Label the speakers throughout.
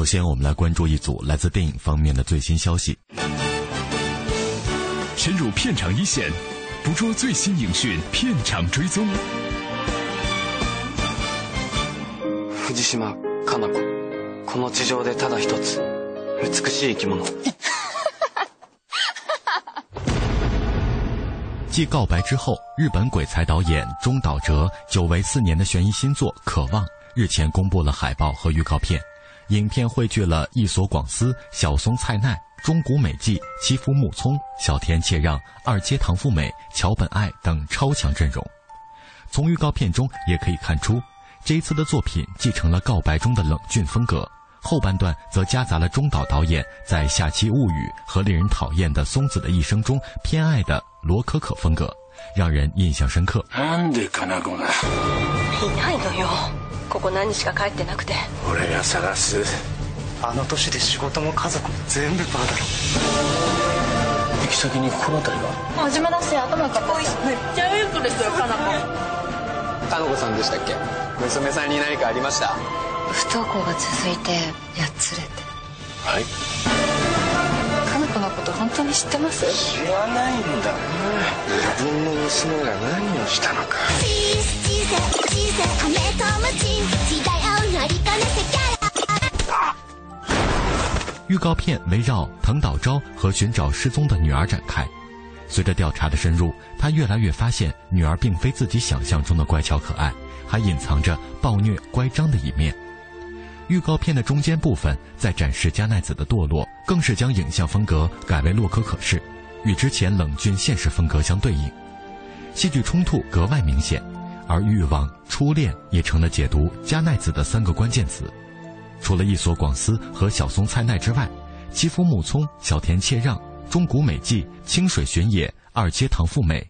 Speaker 1: 首先，我们来关注一组来自电影方面的最新消息。
Speaker 2: 深入片场一线，捕捉最新影讯片场追踪。
Speaker 3: 藤島かな子この地上でただ一つ美しい生き物
Speaker 1: 继告白之后，日本鬼才导演中岛哲久违四年的悬疑新作《渴望》日前公布了海报和预告片。 影片汇聚了一所广司、小松菜奈、中谷美纪、妻夫木聪、小田切让、二阶堂富美、桥本爱等超强阵容。从预告片中也可以看出，这一次的作品继承了告白中的冷峻风格，后半段则夹杂了中岛导演在《下期物语》和令人讨厌的松子的一生中偏爱的罗可可风格，让人印象深刻。
Speaker 4: なんでかな子が
Speaker 5: いないのよ。ここ何日か帰ってなくて。
Speaker 4: 俺が探す。
Speaker 3: あの年で仕事も家族も全部バーだ。ろ
Speaker 4: 行き先に心当たりは？
Speaker 5: 真面目だし頭がこいめっちゃいい子ですよかな子
Speaker 3: かの子さんでしたっけ？娘さんに何かありました？
Speaker 5: 不登校が続いてやっつれて。
Speaker 4: はい
Speaker 5: こと本当に知ってます
Speaker 4: 知らないんだな自分の娘が何をしたのか
Speaker 6: 小さ小さアメとムチ時代を乗りこなすキャラ
Speaker 1: 预告片围绕藤岛昭和寻找失踪的女儿展开。随着调查的深入，他越来越发现女儿并非自己想象中的乖巧可爱，还隐藏着暴虐乖张的一面。 预告片的中间部分在展示加奈子的堕落，更是将影像风格改为洛可可式，与之前冷峻现实风格相对应，戏剧冲突格外明显，而欲望、初恋也成了解读加奈子的三个关键词。除了一所广司和小松菜奈之外，妻夫木聪、小田切让、中谷美纪、清水玄野、二阶堂富美、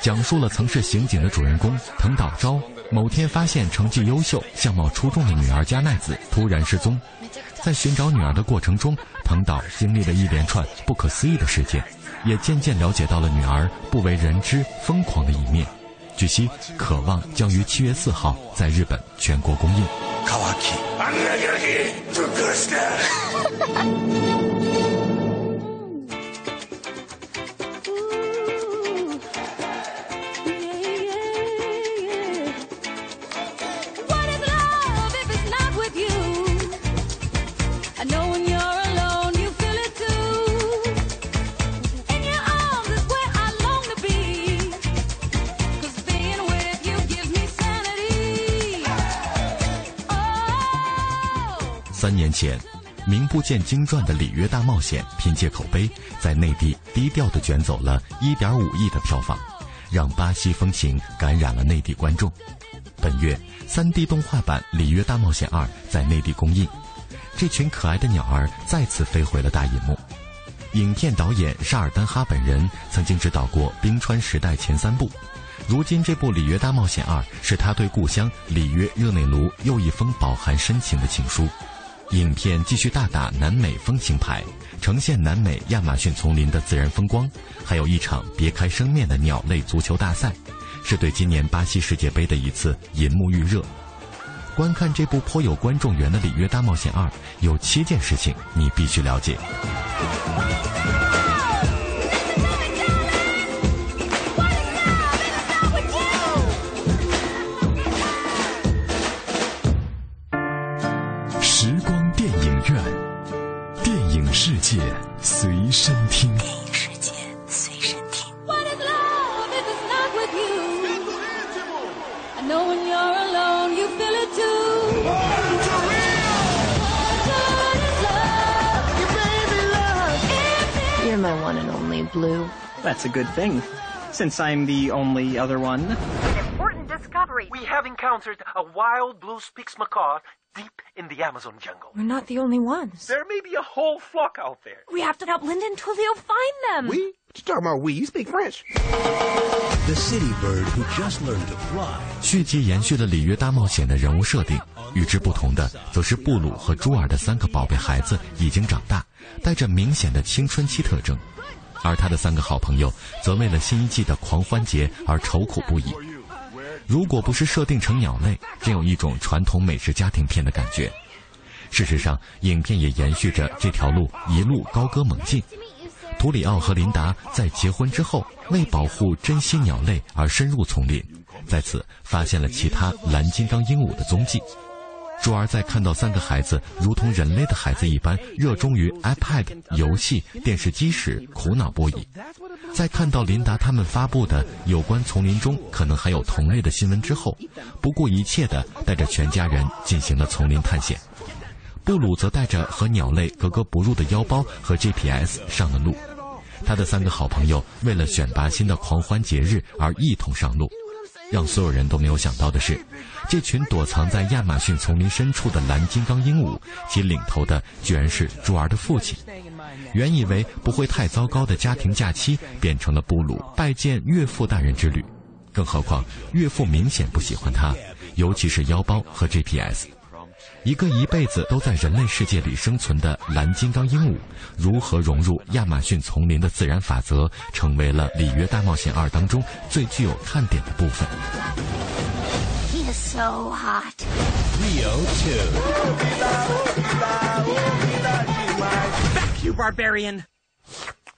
Speaker 1: 讲述了曾是刑警的主人公藤岛昭某天发现成绩优秀、相貌出众的女儿加奈子突然失踪，在寻找女儿的过程中，藤岛经历了一连串不可思议的事件，也渐渐了解到了女儿不为人知、疯狂的一面。据悉，《渴望》将于七月四号在日本全国公映。
Speaker 7: 乾き
Speaker 4: あんなガキぶっ殺した
Speaker 1: 三年前，名不见经传的《里约大冒险》凭借口碑，在内地低调地卷走了1.5亿的票房，让巴西风情感染了内地观众。本月，3D 动画版《里约大冒险2》在内地公映，这群可爱的鸟儿再次飞回了大银幕。影片导演沙尔丹哈本人曾经指导过《冰川时代》前三部，如今这部《里约大冒险2》是他对故乡里约热内卢又一封饱含深情的情书。 影片继续大打南美风情牌，呈现南美亚马逊丛林的自然风光，还有一场别开生面的鸟类足球大赛，是对今年巴西世界杯的一次银幕预热。观看这部颇有观众缘的《里约大冒险二》，有七件事情你必须了解。
Speaker 2: 界随身听。
Speaker 8: 电影世界随身听。
Speaker 6: What is love if it's not with you? I know when you're alone, you feel it too. What is love?
Speaker 9: You're my one and only blue.
Speaker 10: That's a good thing, since I'm the only other one.
Speaker 11: Important discovery. We have encountered a wild blue spix macaw deep in the Amazon jungle.
Speaker 9: We're not the only ones.
Speaker 11: There may be a whole flock out there.
Speaker 9: We have to help Linda and Tulio find them.
Speaker 12: We? What you talking about we? You speak French.
Speaker 13: The city bird who just learned to fly.
Speaker 1: 续集延续了《里约大冒险》的人物设定，与之不同的则是布鲁和朱尔的三个宝贝孩子已经长大，带着明显的青春期特征，而他的三个好朋友则为了新一季的狂欢节而愁苦不已。如果不是设定成鸟类，真有一种传统美食家庭片的感觉。事实上，影片也延续着这条路一路高歌猛进。图里奥和琳达在结婚之后，为保护珍稀鸟类而深入丛林，在此发现了其他蓝金刚鹦鹉的踪迹。朱儿在看到三个孩子如同人类的孩子一般热衷于 iPad 游戏、电视机时，苦恼不已。在看到琳达他们发布的有关丛林中可能还有同类的新闻之后，不顾一切地带着全家人进行了丛林探险。布鲁则带着和鸟类格格不入的腰包和 GPS 上了路。他的三个好朋友为了选拔新的狂欢节日而一同上路。让所有人都没有想到的是，这群躲藏在亚马逊丛林深处的蓝金刚鹦鹉，其领头的居然是朱儿的父亲。原以为不会太糟糕的家庭假期，变成了布鲁拜见岳父大人之旅。更何况岳父明显不喜欢他，尤其是腰包和 GPS。一个一辈子都在人类世界里生存的蓝金刚鹦鹉，如何融入亚马逊丛林的自然法则，成为了《里约大冒险二》当中最具有看点的部分。
Speaker 6: He is so hot.
Speaker 13: Rio 2.
Speaker 10: Back, you barbarian!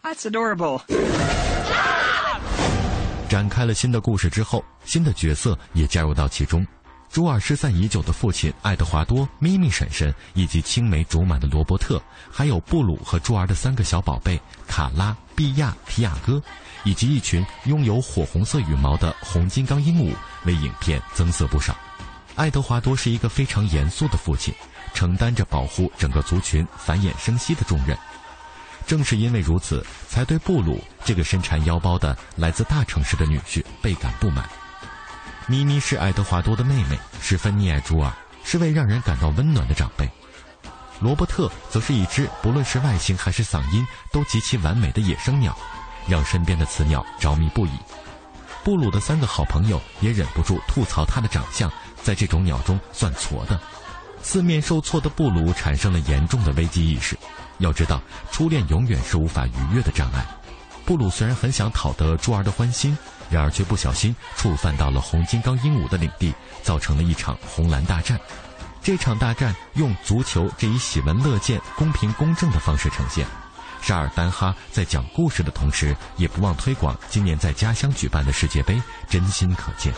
Speaker 10: That's adorable.
Speaker 1: 展开了新的故事之后，新的角色也加入到其中。 朱尔失散已久的父亲爱德华多、咪咪婶婶，以及青梅竹马的罗伯特，还有布鲁和朱儿的三个小宝贝卡拉、比亚、提亚哥，以及一群拥有火红色羽毛的红金刚鹦鹉，为影片增色不少。爱德华多是一个非常严肃的父亲，承担着保护整个族群繁衍生息的重任。正是因为如此，才对布鲁这个身缠腰包的来自大城市的女婿倍感不满。咪咪是爱德华多的妹妹，十分溺爱朱尔，是位让人感到温暖的长辈。罗伯特则是一只不论是外形还是嗓音都极其完美的野生鸟，让身边的雌鸟着迷不已。布鲁的三个好朋友也忍不住吐槽他的长相，在这种鸟中算矬的。四面受挫的布鲁产生了严重的危机意识。要知道，初恋永远是无法逾越的障碍。布鲁虽然很想讨得朱儿的欢心，然而却不小心触犯到了红金刚鹦鹉的领地，造成了一场红蓝大战。这场大战用足球这一喜闻乐见、公平公正的方式呈现。沙尔丹哈在讲故事的同时，也不忘推广今年在家乡举办的世界杯，真心可见。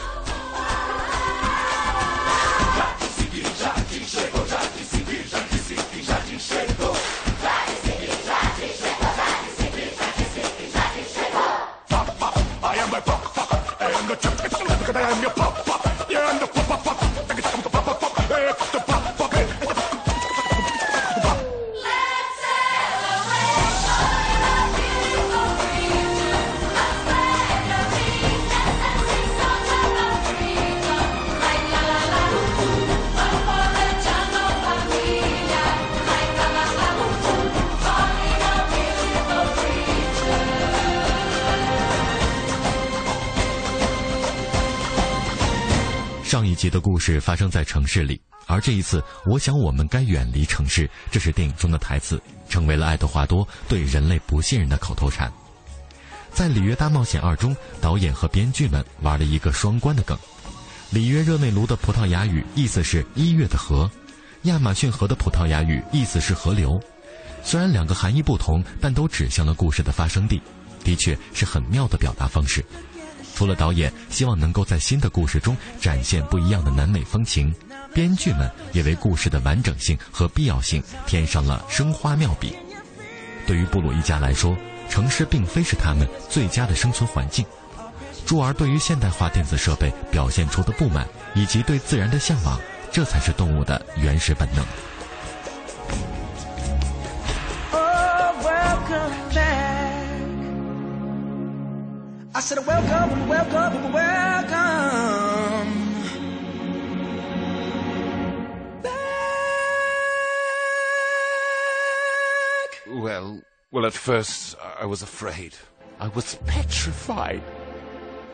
Speaker 1: 上一集的故事发生在城市里，而这一次，我想我们该远离城市。这是电影中的台词，成为了爱德华多对人类不信任的口头禅。在《里约大冒险二》中，导演和编剧们玩了一个双关的梗。里约热内卢的葡萄牙语意思是“一月的河”，亚马逊河的葡萄牙语意思是“河流”。虽然两个含义不同，但都指向了故事的发生地，的确是很妙的表达方式。除了导演希望能够在新的故事中展现不一样的南美风情，编剧们也为故事的完整性和必要性添上了生花妙笔。对于布鲁一家来说，城市并非是他们最佳的生存环境。朱儿对于现代化电子设备表现出的不满，以及对自然的向往，这才是动物的原始本能。
Speaker 14: I said, welcome, welcome, welcome.
Speaker 4: Well, well, at first I was afraid. I was petrified.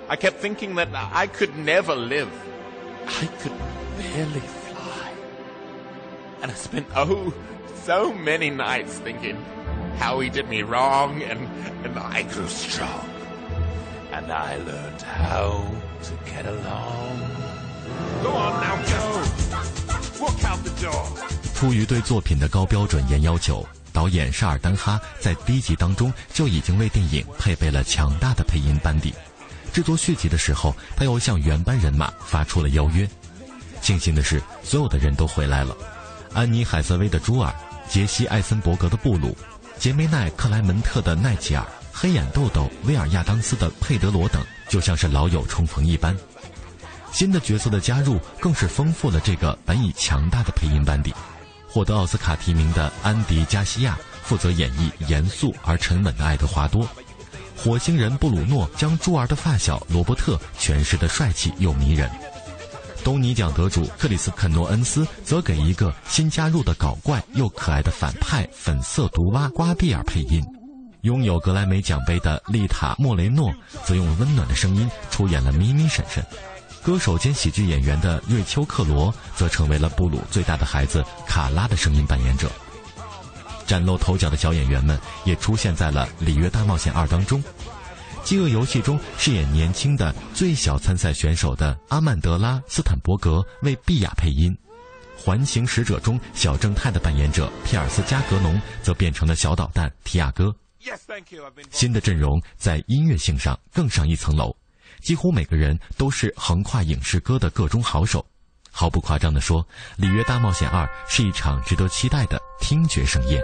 Speaker 4: I kept thinking that I could never live. I could barely fly. And I spent, oh, so many nights thinking how he did me wrong, and, and I grew strong. And I learned how to get along. Go on now, go! Walk out the door!
Speaker 1: 出于对作品的高标准严要求，导演沙尔丹哈在第一集当中就已经为电影配备了强大的配音班底。制作续集的时候，他又向原班人马发出了邀约。庆幸的是，所有的人都回来了：安妮·海瑟薇的朱尔，杰西·艾森伯格的布鲁，杰梅奈·克莱门特的奈吉尔，黑眼豆豆威尔亚当斯的佩德罗等，就像是老友重逢一般。新的角色的加入，更是丰富了这个本已强大的配音班底。获得奥斯卡提名的安迪·加西亚负责演绎严肃而沉稳的爱德华多，火星人布鲁诺将朱儿的发小罗伯特诠释得帅气又迷人。东尼奖得主克里斯肯诺恩斯则给一个新加入的搞怪又可爱的反派粉色毒蛙瓜比尔配音。拥有格莱美奖杯的丽塔·莫雷诺则用温暖的声音出演了咪咪婶婶。歌手兼喜剧演员的瑞秋·克罗则成为了布鲁最大的孩子卡拉的声音扮演者。崭露头角的小演员们也出现在了《里约大冒险二》当中。饥饿游戏中饰演年轻的最小参赛选手的阿曼德拉·斯坦伯格为碧雅配音。《环形使者》中小正太的扮演者皮尔斯·加格农则变成了小捣蛋提亚哥。新的阵容在音乐性上更上一层楼。几乎每个人都是横跨影视歌的各中好手，毫不夸张地说，《里约大冒险二》是一场值得期待的听觉盛宴。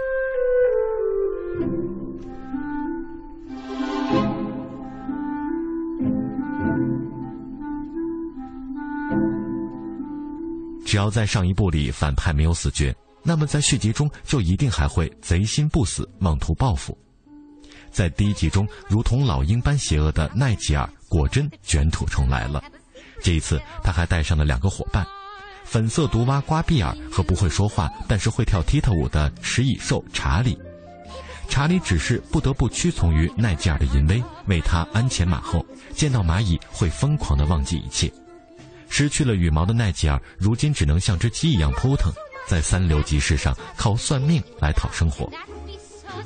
Speaker 1: 只要在上一部里反派没有死绝，那么在续集中就一定还会贼心不死，妄图报复。在第一集中，如同老鹰般邪恶的奈吉尔果真卷土重来了。这一次，他还带上了两个伙伴：粉色毒蛙瓜比尔和不会说话但是会跳踢踏舞的食蚁兽查理。查理只是不得不屈从于奈吉尔的淫威，为他鞍前马后，见到蚂蚁会疯狂地忘记一切。失去了羽毛的奈吉尔，如今只能像只鸡一样扑腾，在三流集市上靠算命来讨生活。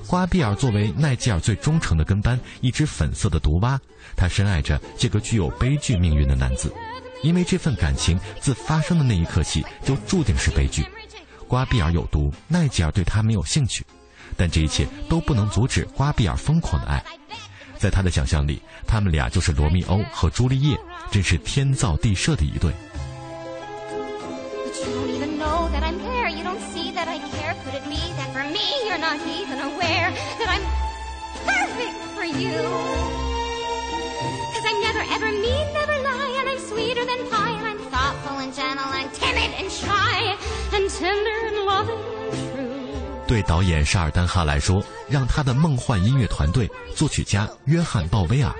Speaker 1: 瓜比尔作为奈吉尔最忠诚的跟班，一只粉色的毒蛙，他深爱着这个具有悲剧命运的男子，因为这份感情自发生的那一刻起就注定是悲剧。瓜比尔有毒，奈吉尔对他没有兴趣，但这一切都不能阻止瓜比尔疯狂的爱。在他的想象里，他们俩就是罗密欧和朱丽叶，真是天造地设的一对。
Speaker 15: But you don't even know that I'm there. You don't see that I care. Could it be that for me you're not even aware that I'm perfect for you? Cause I'm never ever mean, never lie, and I'm sweeter than pie, and I'm thoughtful and gentle, and timid and shy, and tender and loving and true.
Speaker 1: 对导演沙尔丹哈来说，让他的梦幻音乐团队作曲家约翰·鲍威尔、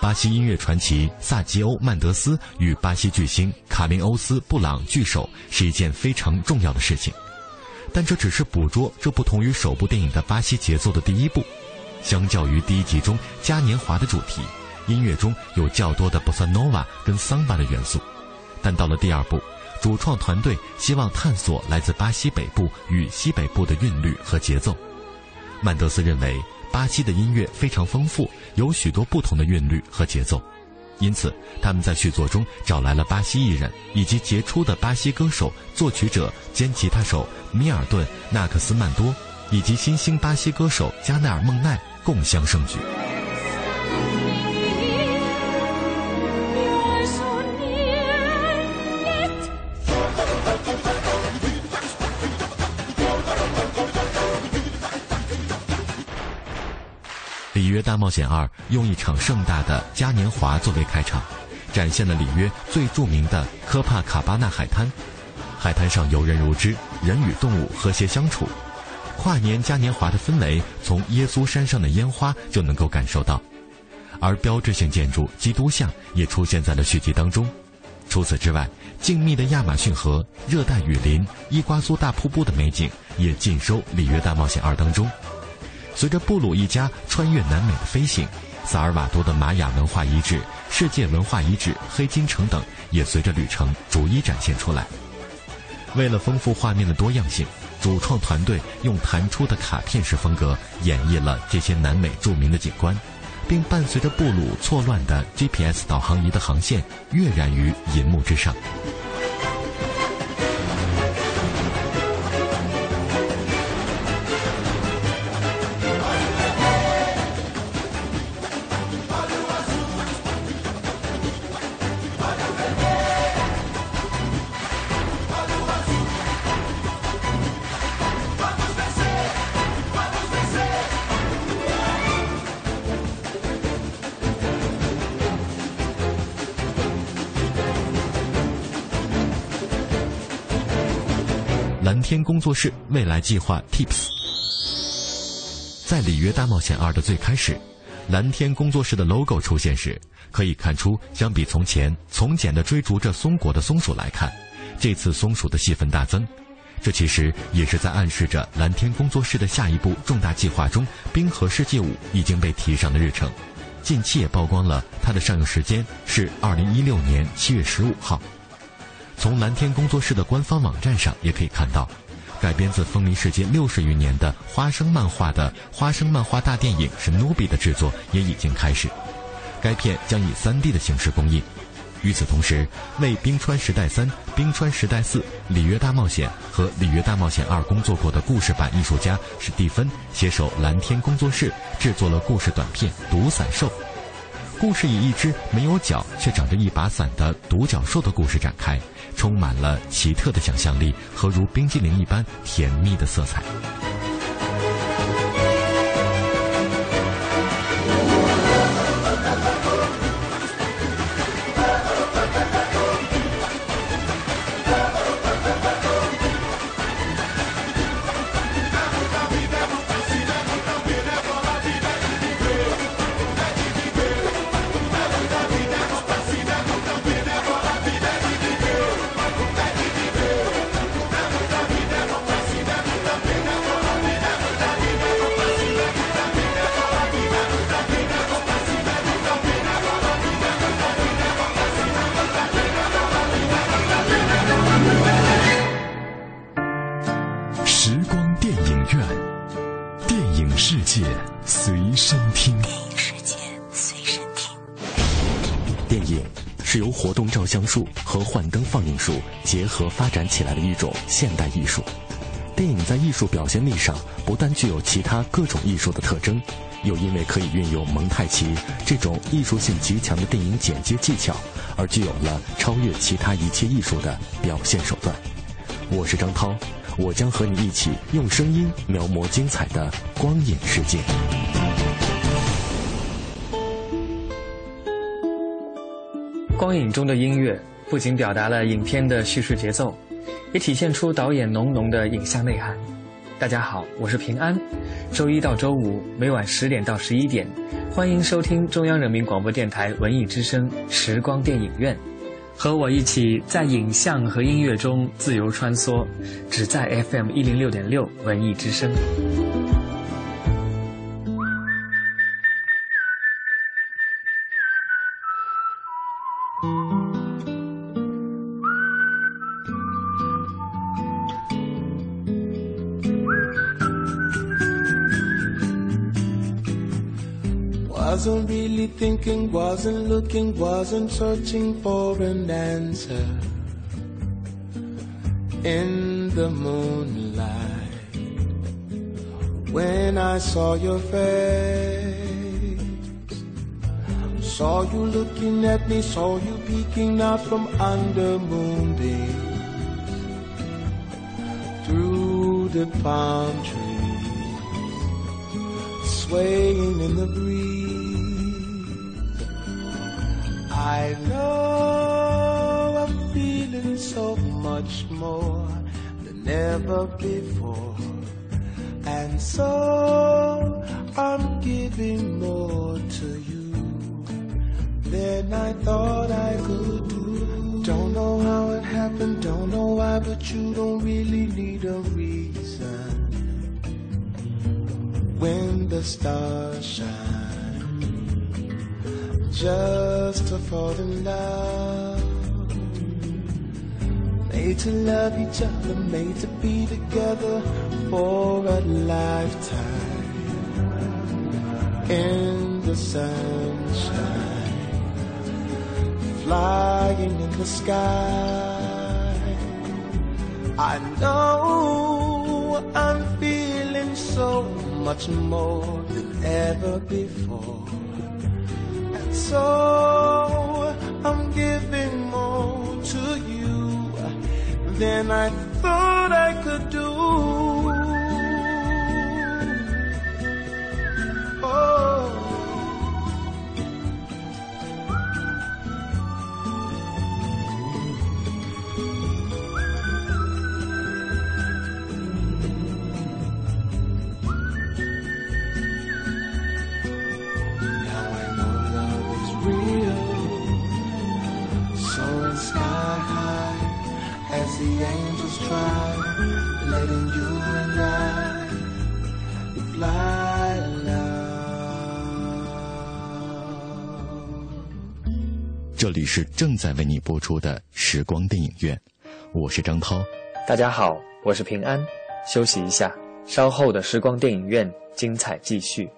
Speaker 1: 巴西音乐传奇萨吉欧·曼德斯与巴西巨星卡林欧斯·布朗聚首是一件非常重要的事情。但这只是捕捉这不同于首部电影的巴西节奏的第一步。相较于第一集中嘉年华的主题，音乐中有较多的波萨诺瓦跟桑巴的元素。但到了第二部，主创团队希望探索来自巴西北部与西北部的韵律和节奏。曼德斯认为，巴西的音乐非常丰富，有许多不同的韵律和节奏，因此他们在续作中找来了巴西艺人以及杰出的巴西歌手、作曲者兼吉他手米尔顿·纳克斯曼多，以及新兴巴西歌手加奈尔·孟奈共襄盛举。里约大冒险二》用一场盛大的嘉年华作为开场，展现了里约最著名的科帕卡巴纳海滩。海滩上游人如织，人与动物和谐相处。跨年嘉年华的氛围，从耶稣山上的烟花就能够感受到。而标志性建筑基督像也出现在了续集当中。除此之外，静谧的亚马逊河、热带雨林、伊瓜苏大瀑布的美景也尽收《里约大冒险二》当中。随着布鲁一家穿越南美的飞行，萨尔瓦多的玛雅文化遗址、世界文化遗址黑金城等也随着旅程逐一展现出来。为了丰富画面的多样性，主创团队用弹出的卡片式风格演绎了这些南美著名的景观，并伴随着布鲁错乱的 GPS 导航仪的航线跃然于银幕之上。天工作室未来计划 Tips，在《里约大冒险二》的最开始，蓝天工作室的 logo 出现时，可以看出，相比从前从简的追逐着松果的松鼠来看，这次松鼠的戏份大增。这其实也是在暗示着蓝天工作室的下一步重大计划中，《冰河世界五》已经被提上了日程。近期也曝光了它的上映时间是二零一六年七月十五号。从蓝天工作室的官方网站上也可以看到，改编自风靡世界六十余年的花生漫画的花生漫画大电影《史努比》的制作也已经开始。该片将以 3D 的形式公映。与此同时，为《冰川时代三》《冰川时代四》《里约大冒险》和《里约大冒险二》工作过的故事版艺术家史蒂芬携手蓝天工作室制作了故事短片《独伞兽》。故事以一只没有脚却长着一把伞的独角兽的故事展开。充满了奇特的想象力和如冰激凌一般甜蜜的色彩。结合发展起来的一种现代艺术。电影在艺术表现力上不但具有其他各种艺术的特征，又因为可以运用蒙太奇这种艺术性极强的电影剪接技巧，而具有了超越其他一切艺术的表现手段。我是张涛，我将和你一起用声音描摹精彩的光影世界。
Speaker 16: 光影中的音乐不仅表达了影片的叙事节奏，也体现出导演浓浓的影像内涵。大家好，我是平安。周一到周五每晚十点到十一点，欢迎收听中央人民广播电台文艺之声时光电影院，和我一起在影像和音乐中自由穿梭，只在 FM 一零六点六文艺之声。
Speaker 17: Thinking, wasn't looking, wasn't searching for an answer. In the moonlight, when I saw your face, saw you looking at me, saw you peeking out from under moonbeams through the palm trees swaying in the breeze. I know I'm feeling so much more than ever before. And so I'm giving more to you than I thought I could do. Don't know how it happened, don't know why, but you don't really need a reason. When the stars shine, just to fall in love. Made to love each other, made to be together for a lifetime. In the sunshine flying in the sky. I know I'm feeling so much more than ever before. So I'm giving more to you than I thought I could do. Letting you and I fly love.
Speaker 1: 这里是正在为你播出的时光电影院，我是张涛。
Speaker 18: 大家好，我是平安。休息一下，稍后的时光电影院精彩继续。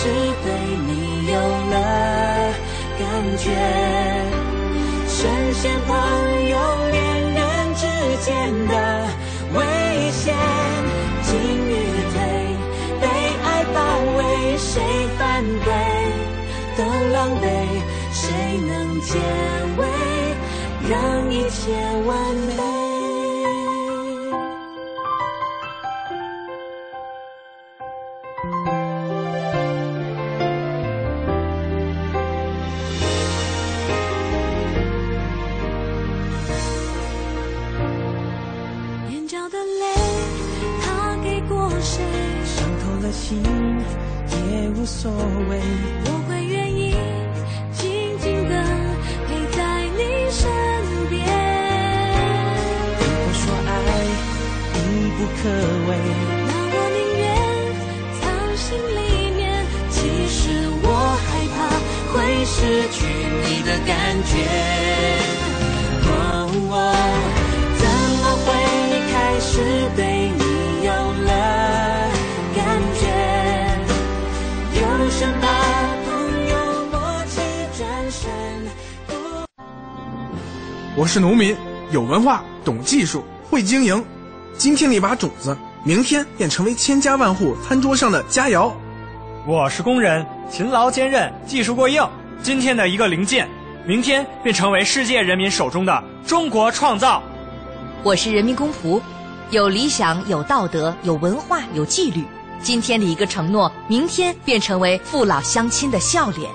Speaker 6: 是对你有了感觉？深陷朋友、恋人之间的危险，进与退，被爱包围，谁反对都狼狈，谁能解围，让一切完美？
Speaker 12: 是农民，有文化，懂技术，会经营，今天的一把种子，明天便成为千家万户餐桌上的佳肴。
Speaker 19: 我是工人，勤劳坚韧，技术过硬。今天的一个零件，明天便成为世界人民手中的中国创造。
Speaker 20: 我是人民公仆，有理想，有道德，有文化，有纪律。今天的一个承诺，明天便成为父老乡亲的笑脸。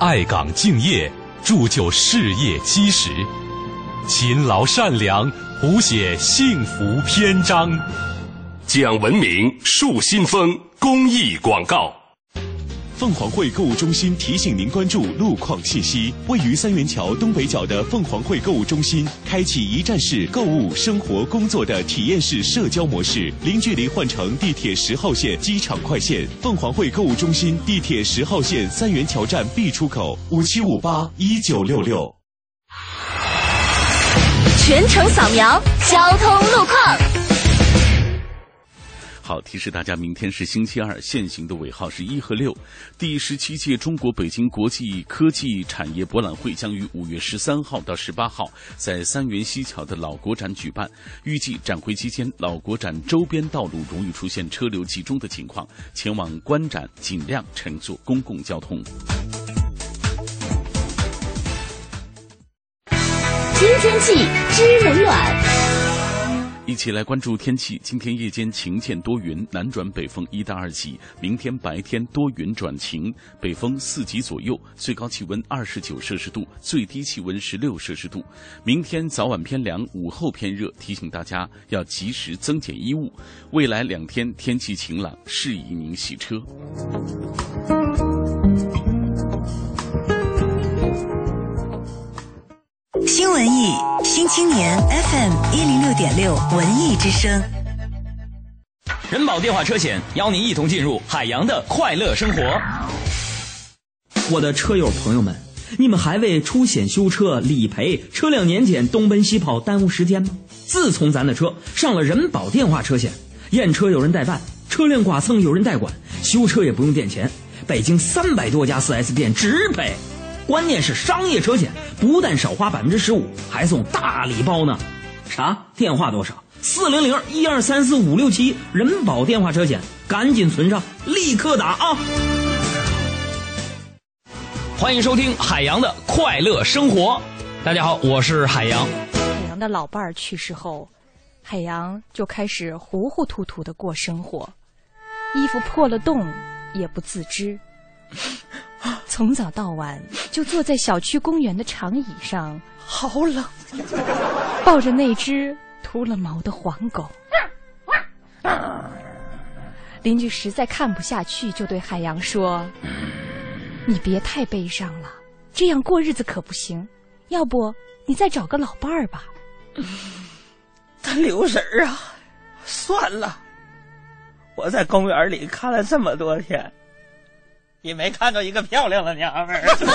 Speaker 2: 爱岗敬业，铸就事业基石；勤劳善良。谱写幸福篇章，
Speaker 21: 讲文明树新风公益广告。
Speaker 2: 凤凰汇购物中心提醒您关注路况信息：位于三元桥东北角的凤凰汇购物中心，开启一站式购物、生活、工作的体验式社交模式，零距离换乘地铁十号线机场快线。凤凰汇购物中心地铁十号线三元桥站 B 出口，五七五八一九六六。
Speaker 20: 全程扫描交通路况。
Speaker 22: 好，提示大家，明天是星期二，限行的尾号是一和六。第十七届中国北京国际科技产业博览会将于五月十三号到十八号在三元西桥的老国展举办。预计展会期间，老国展周边道路容易出现车流集中的情况，前往观展尽量乘坐公共交通。
Speaker 20: 听天气知冷暖，
Speaker 22: 一起来关注天气。今天夜间晴见多云，南转北风一到二级。明天白天多云转晴，北风四级左右，最高气温二十九摄氏度，最低气温十六摄氏度。明天早晚偏凉，午后偏热，提醒大家要及时增减衣物。未来两天天气晴朗，适宜您洗车。
Speaker 8: 文艺新青年 FM 一零六点六文艺之声，
Speaker 23: 人保电话车险邀您一同进入海洋的快乐生活。
Speaker 18: 我的车友朋友们，你们还为出险修车、理赔、车辆年检东奔西跑耽误时间吗？自从咱的车上了人保电话车险，验车有人代办，车辆剐蹭有人代管，修车也不用垫钱，北京三百多家 4S 店直赔。关键是商业车险不但少花百分之十五，还送大礼包呢。啥？电话多少？四零零一二三四五六七，人保电话车险，赶紧存上，立刻打啊！
Speaker 23: 欢迎收听海洋的快乐生活。大家好，我是海洋。
Speaker 24: 海洋的老伴儿去世后，海洋就开始糊糊涂涂的过生活，衣服破了洞也不自知。从早到晚就坐在小区公园的长椅上，好冷，抱着那只秃了毛的黄狗。邻居实在看不下去，就对海洋说：“你别太悲伤了，这样过日子可不行。要不你再找个老伴儿吧。”
Speaker 25: 他留神儿啊，算了，我在公园里看了这么多天。也没看到一个漂亮的娘们儿。曾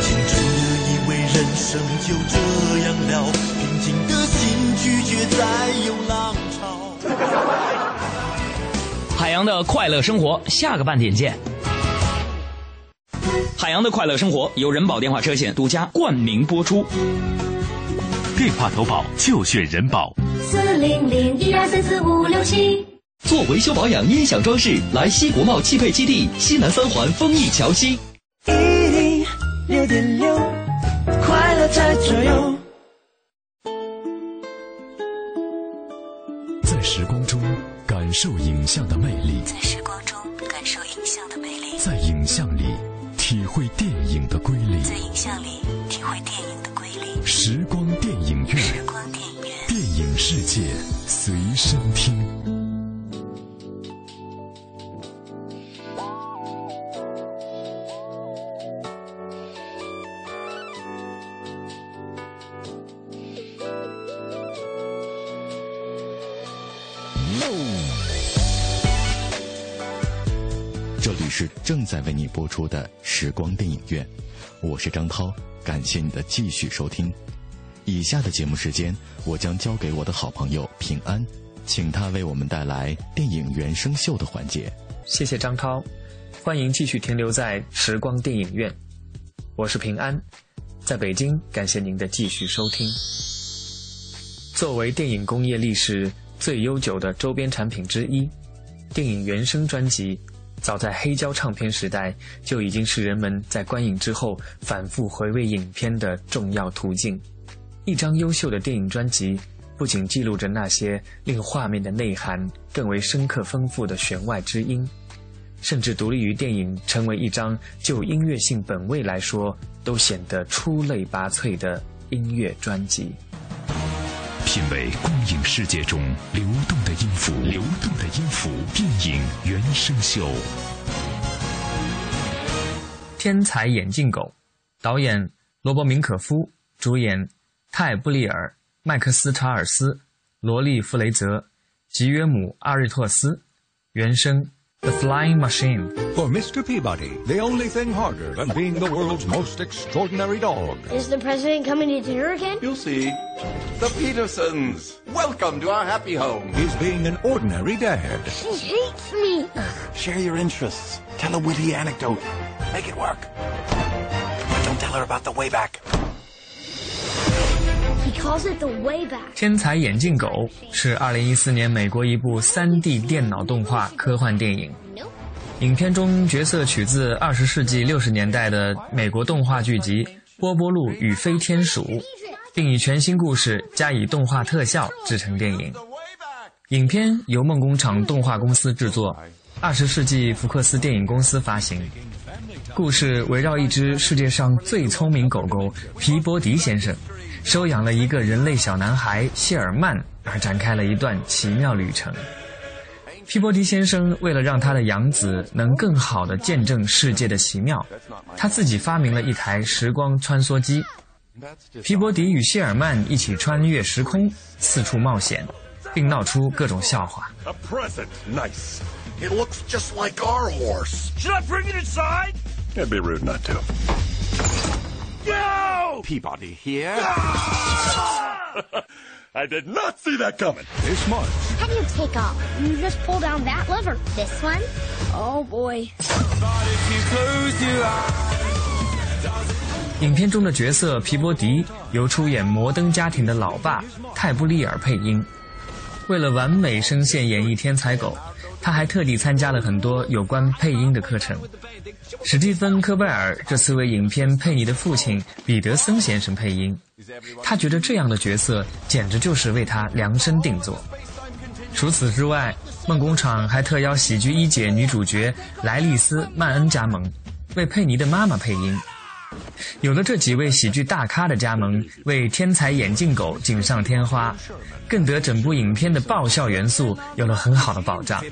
Speaker 25: 经真的以为人生就这样了，平静的心拒绝再有浪潮。
Speaker 23: 海洋的快乐生活，下个半点见。海洋的快乐生活由人保电话车险独家冠名播出。
Speaker 2: 电话投保就选人保。
Speaker 15: 四零零一二三四五六七。
Speaker 26: 做维修保养、音响装饰，来西国贸汽配基地西南三环丰益桥西。
Speaker 14: 一零六点六，快乐在左右。
Speaker 2: 在时光中感受影像的魅力，
Speaker 8: 在时光中感受影像的魅力，
Speaker 2: 在影像里体会电影的瑰丽，
Speaker 8: 在影像里体会电影的瑰丽。
Speaker 2: 时光电影院，
Speaker 8: 时光电影院，
Speaker 2: 电影世界随身听。
Speaker 1: 为你播出的时光电影院，我是张涛，感谢你的继续收听。以下的节目时间，我将交给我的好朋友平安，请他为我们带来电影原声秀的环节。
Speaker 16: 谢谢张涛，欢迎继续停留在时光电影院，我是平安，在北京，感谢您的继续收听。作为电影工业历史最悠久的周边产品之一，电影原声专辑早在黑胶唱片时代就已经是人们在观影之后反复回味影片的重要途径。一张优秀的电影专辑，不仅记录着那些令画面的内涵更为深刻丰富的弦外之音，甚至独立于电影成为一张就音乐性本位来说都显得出类拔萃的音乐专辑。
Speaker 27: 品味光影世界中流动的音符，流动的音符，电影原声秀。
Speaker 16: 《天才眼镜狗》，导演罗伯·明可夫，主演。泰·布利尔、麦克斯·查尔斯、罗莉·弗雷泽、吉约姆·阿瑞托斯，原声《The Flying Machine.
Speaker 28: For Mr. Peabody, the only thing harder than being the world's most extraordinary dog
Speaker 29: is the president coming to dinner again.
Speaker 4: You'll see. The Petersons, welcome to our happy home.
Speaker 28: Is being an ordinary dad.
Speaker 29: She hates me.
Speaker 4: Share your interests. Tell a witty anecdote. Make it work. But don't tell her about the way back.
Speaker 16: 天才眼镜狗是2014年美国一部 3D 电脑动画科幻电影。影片中角色取自20世纪60年代的美国动画剧集《波波鹿与飞天鼠》，并以全新故事加以动画特效制成电影。影片由梦工厂动画公司制作，20世纪福克斯电影公司发行。故事围绕一只世界上最聪明狗狗皮波迪先生。收养了一个人类小男孩谢尔曼，而展开了一段奇妙旅程。皮波迪先生为了让他的养子能更好地见证世界的奇妙，他自己发明了一台时光穿梭机。皮波迪与谢尔曼一起穿越时空，四处冒险，并闹出各种笑话。
Speaker 28: A present, nice. It looks just like our horse. Should I bring it inside? It'd be rude not to.
Speaker 4: Go! Peabody here.
Speaker 28: I did not see that coming. This much.
Speaker 29: How do you take off? You just pull down that lever. This one? Oh boy.
Speaker 16: 影片中的角色皮波迪由出演《摩登家庭》的老爸泰布利尔配音。为了完美声线演绎天才狗， 他还特地参加了很多有关配音的课程。史蒂芬·科贝尔这次为影片《佩妮的父亲》彼得森先生配音，他觉得这样的角色简直就是为他量身定做。除此之外，梦工厂还特邀喜剧一姐女主角莱莉丝·曼恩加盟，为佩妮的妈妈配音。有了这几位喜剧大咖的加盟，为天才眼镜狗锦上添花，更得整部影片的爆笑元素有了很好的保障。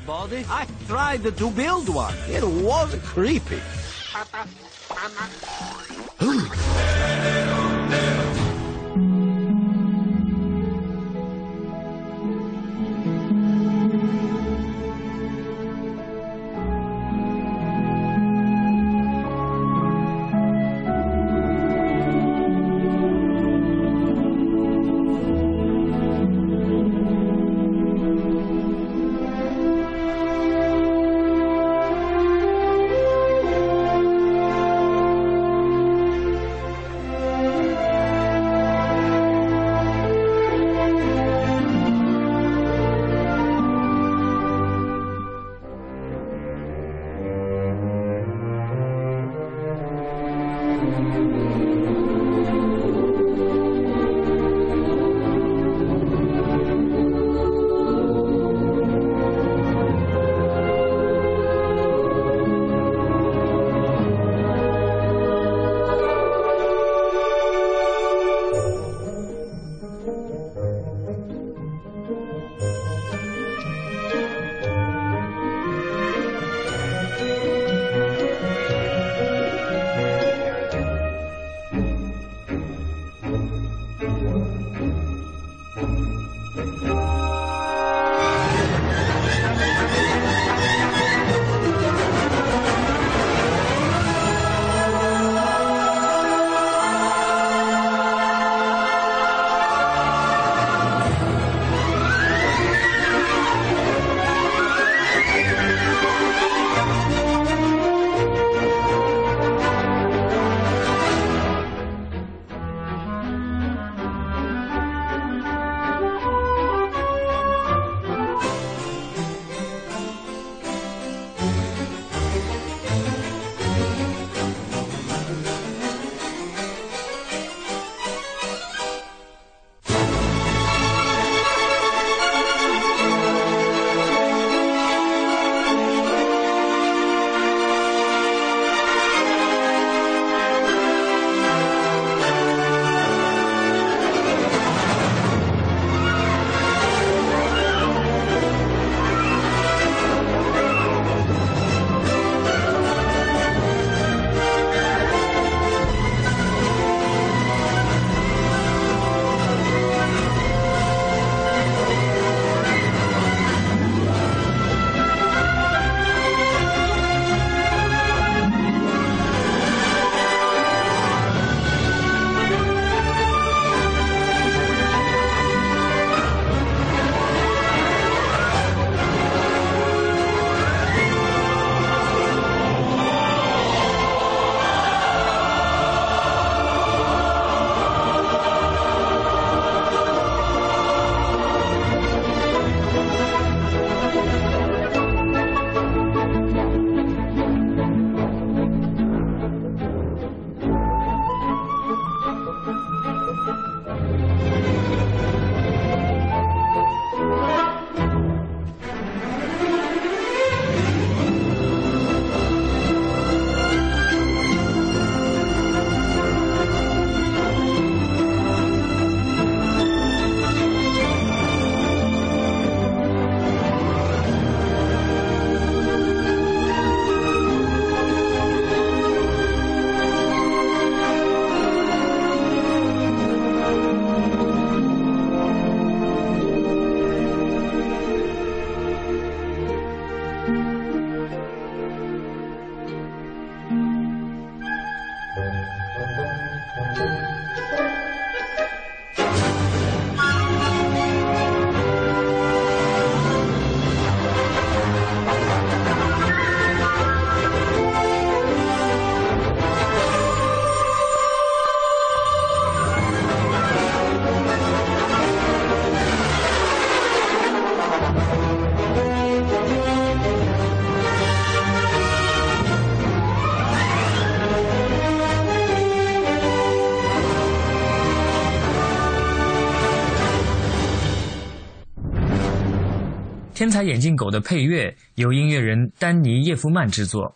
Speaker 30: 天才眼镜狗》的配乐由音乐人丹尼叶夫曼制作，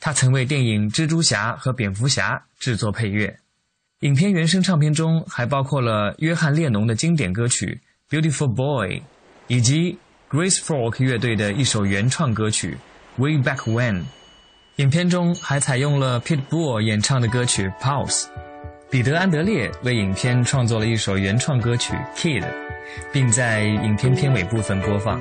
Speaker 30: 他曾为电影《蜘蛛侠》和《蝙蝠侠》制作配乐。影片原声唱片中还包括了约翰列侬的经典歌曲《Beautiful Boy》，以及 Grace Folk 乐队的一首原创歌曲《Way Back When》。影片中还采用了 Pitbull 演唱的歌曲《Pulse》。彼得·安德烈为影片创作了一首原创歌曲《Kid》，并在影片片尾部分播放。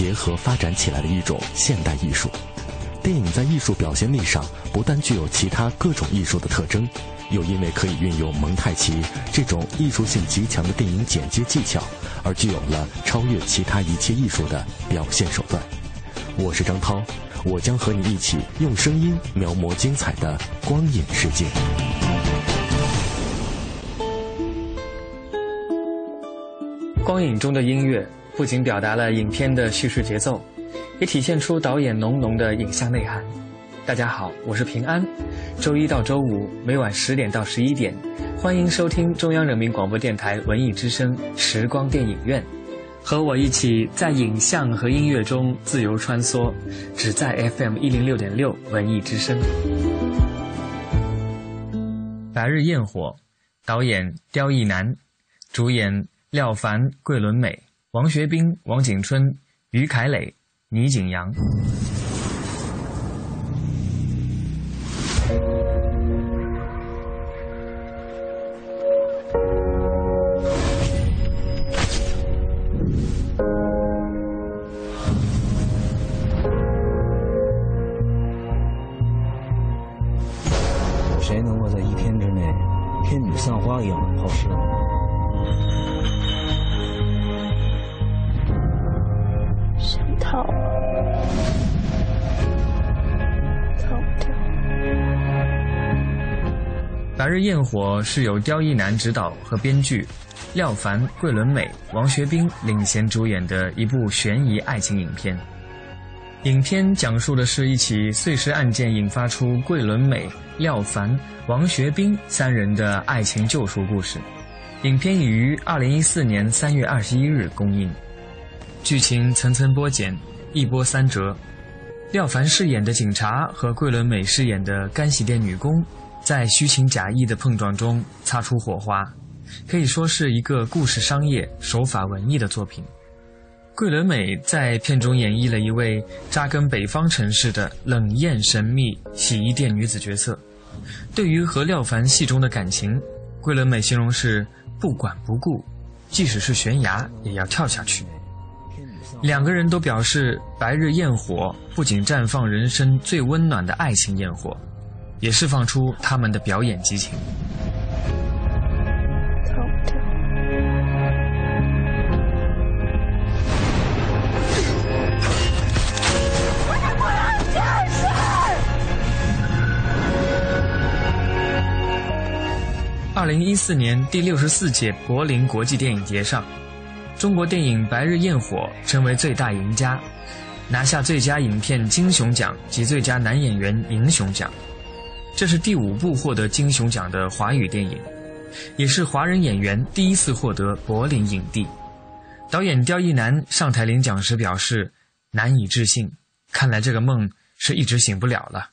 Speaker 1: 结合发展起来的一种现代艺术。电影在艺术表现力上不但具有其他各种艺术的特征，又因为可以运用蒙太奇这种艺术性极强的电影剪接技巧，而具有了超越其他一切艺术的表现手段。我是张涛，我将和你一起用声音描摹精彩的光影世界。
Speaker 30: 光影中的音乐不仅表达了影片的叙事节奏，也体现出导演浓浓的影像内涵。大家好，我是平安。周一到周五每晚十点到十一点，欢迎收听中央人民广播电台文艺之声时光电影院，和我一起在影像和音乐中自由穿梭，只在 FM 一零六点六文艺之声。《白日焰火》，导演刁亦男，主演。廖凡、桂纶镁、王学兵、王景春、于凯磊、倪景阳。
Speaker 16: 火》是由刁亦男执导和编剧，廖凡、桂纶镁、王学兵领衔主演的一部悬疑爱情影片。影片讲述的是一起碎尸案件引发出桂纶镁、廖凡、王学兵三人的爱情救赎故事。影片已于二零一四年三月二十一日公映。剧情层层剥茧，一波三折。廖凡饰演的警察和桂纶镁饰演的干洗店女工，在虚情假意的碰撞中擦出火花，可以说是一个故事商业、手法文艺的作品。桂纶镁在片中演绎了一位扎根北方城市的冷艳神秘洗衣店女子角色。对于和廖凡戏中的感情，桂纶镁形容是不管不顾，即使是悬崖也要跳下去。两个人都表示，《白日焰火》不仅绽放人生最温暖的爱情焰火，也释放出他们的表演激情。二零一四年第六十四届柏林国际电影节上。中国电影《白日焰火》成为最大赢家，拿下最佳影片金熊奖及最佳男演员银熊奖。这是第五部获得金熊奖的华语电影，也是华人演员第一次获得柏林影帝。导演刁亦男上台领奖时表示：“难以置信，看来这个梦是一直醒不了了。”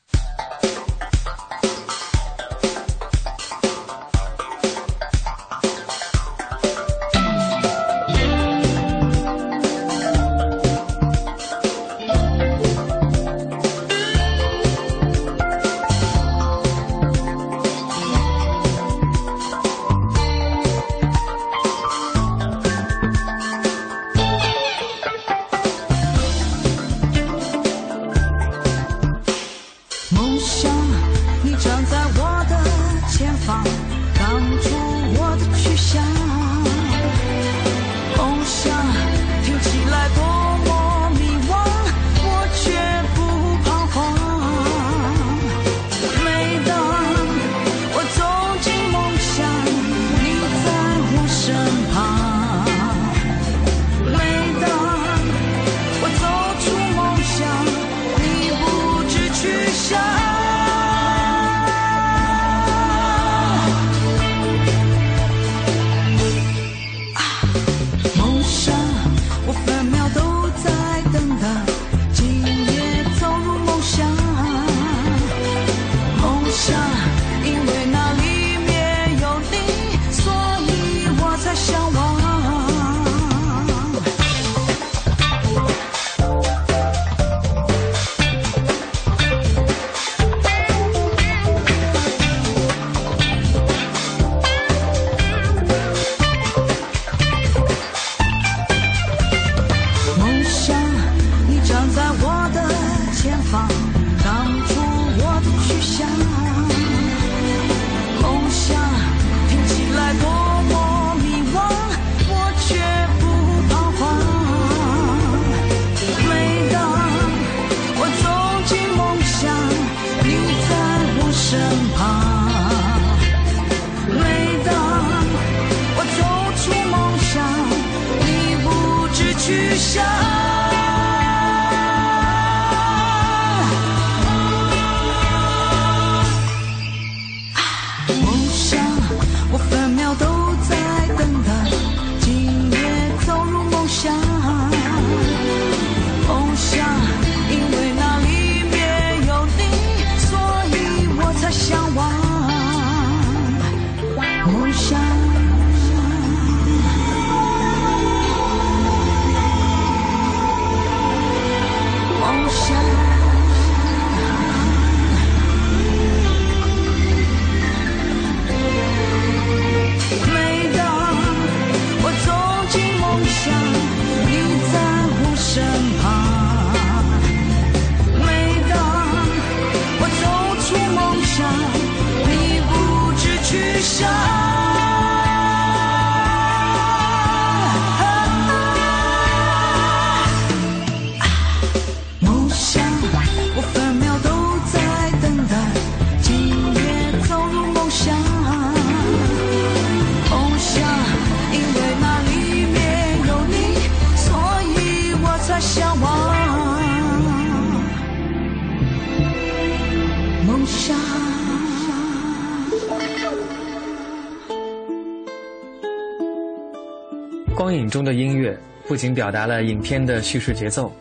Speaker 16: 仅表达了影片的叙事节奏，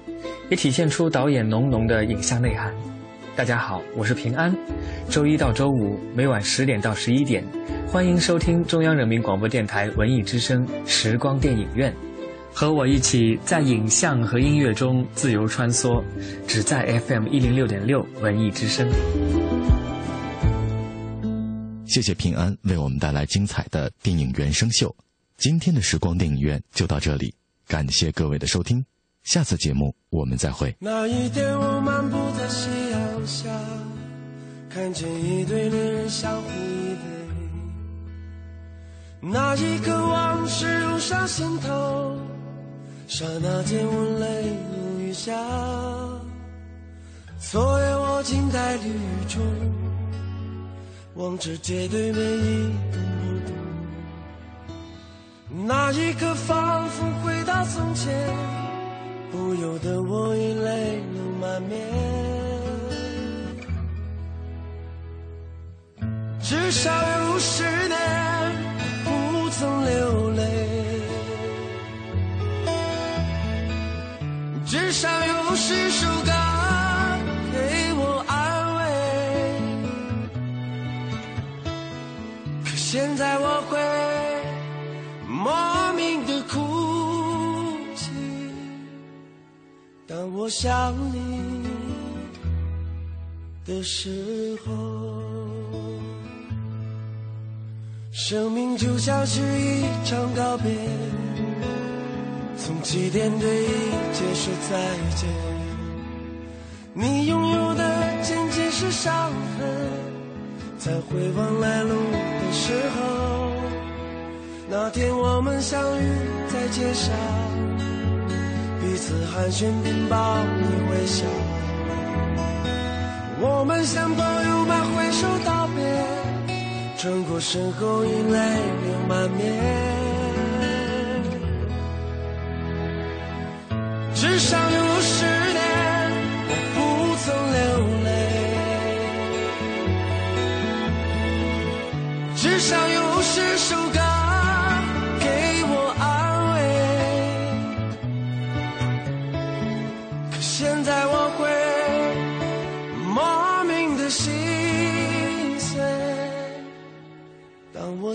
Speaker 16: 也体现出导演浓浓的影像内涵。大家好，我是平安。周一到周五每晚十点到十一点，欢迎收听中央人民广播电台文艺之声时光电影院，和我一起在影像和音乐中自由穿梭，只在 FM 一零六点六文艺之声。
Speaker 1: 谢谢平安为我们带来精彩的电影原声秀。今天的时光电影院就到这里，感谢各位的收听，下次节目我们再会。
Speaker 14: 那一天，我漫步在夕阳下，看见一对恋人相互依偎。那一刻，往事涌上心头，刹那间，我泪如雨下。昨夜，我静在绿中。望着街对面一动不动，那一刻仿佛回到从前，不由得我已泪流满面。至少有十年不曾流泪，至少有十首歌给我安慰。可。现在我会莫名的哭泣，当我想你的时候。生命就像是一场告别，从起点对一切说再见。你拥有的仅仅是伤痕。在回望来路的时候，那天我们相遇在街上，彼此寒暄并报以微笑。我们像朋友般挥手道别，转过身后已泪流满面。至少有十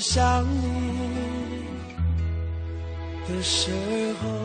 Speaker 14: 想你的时候。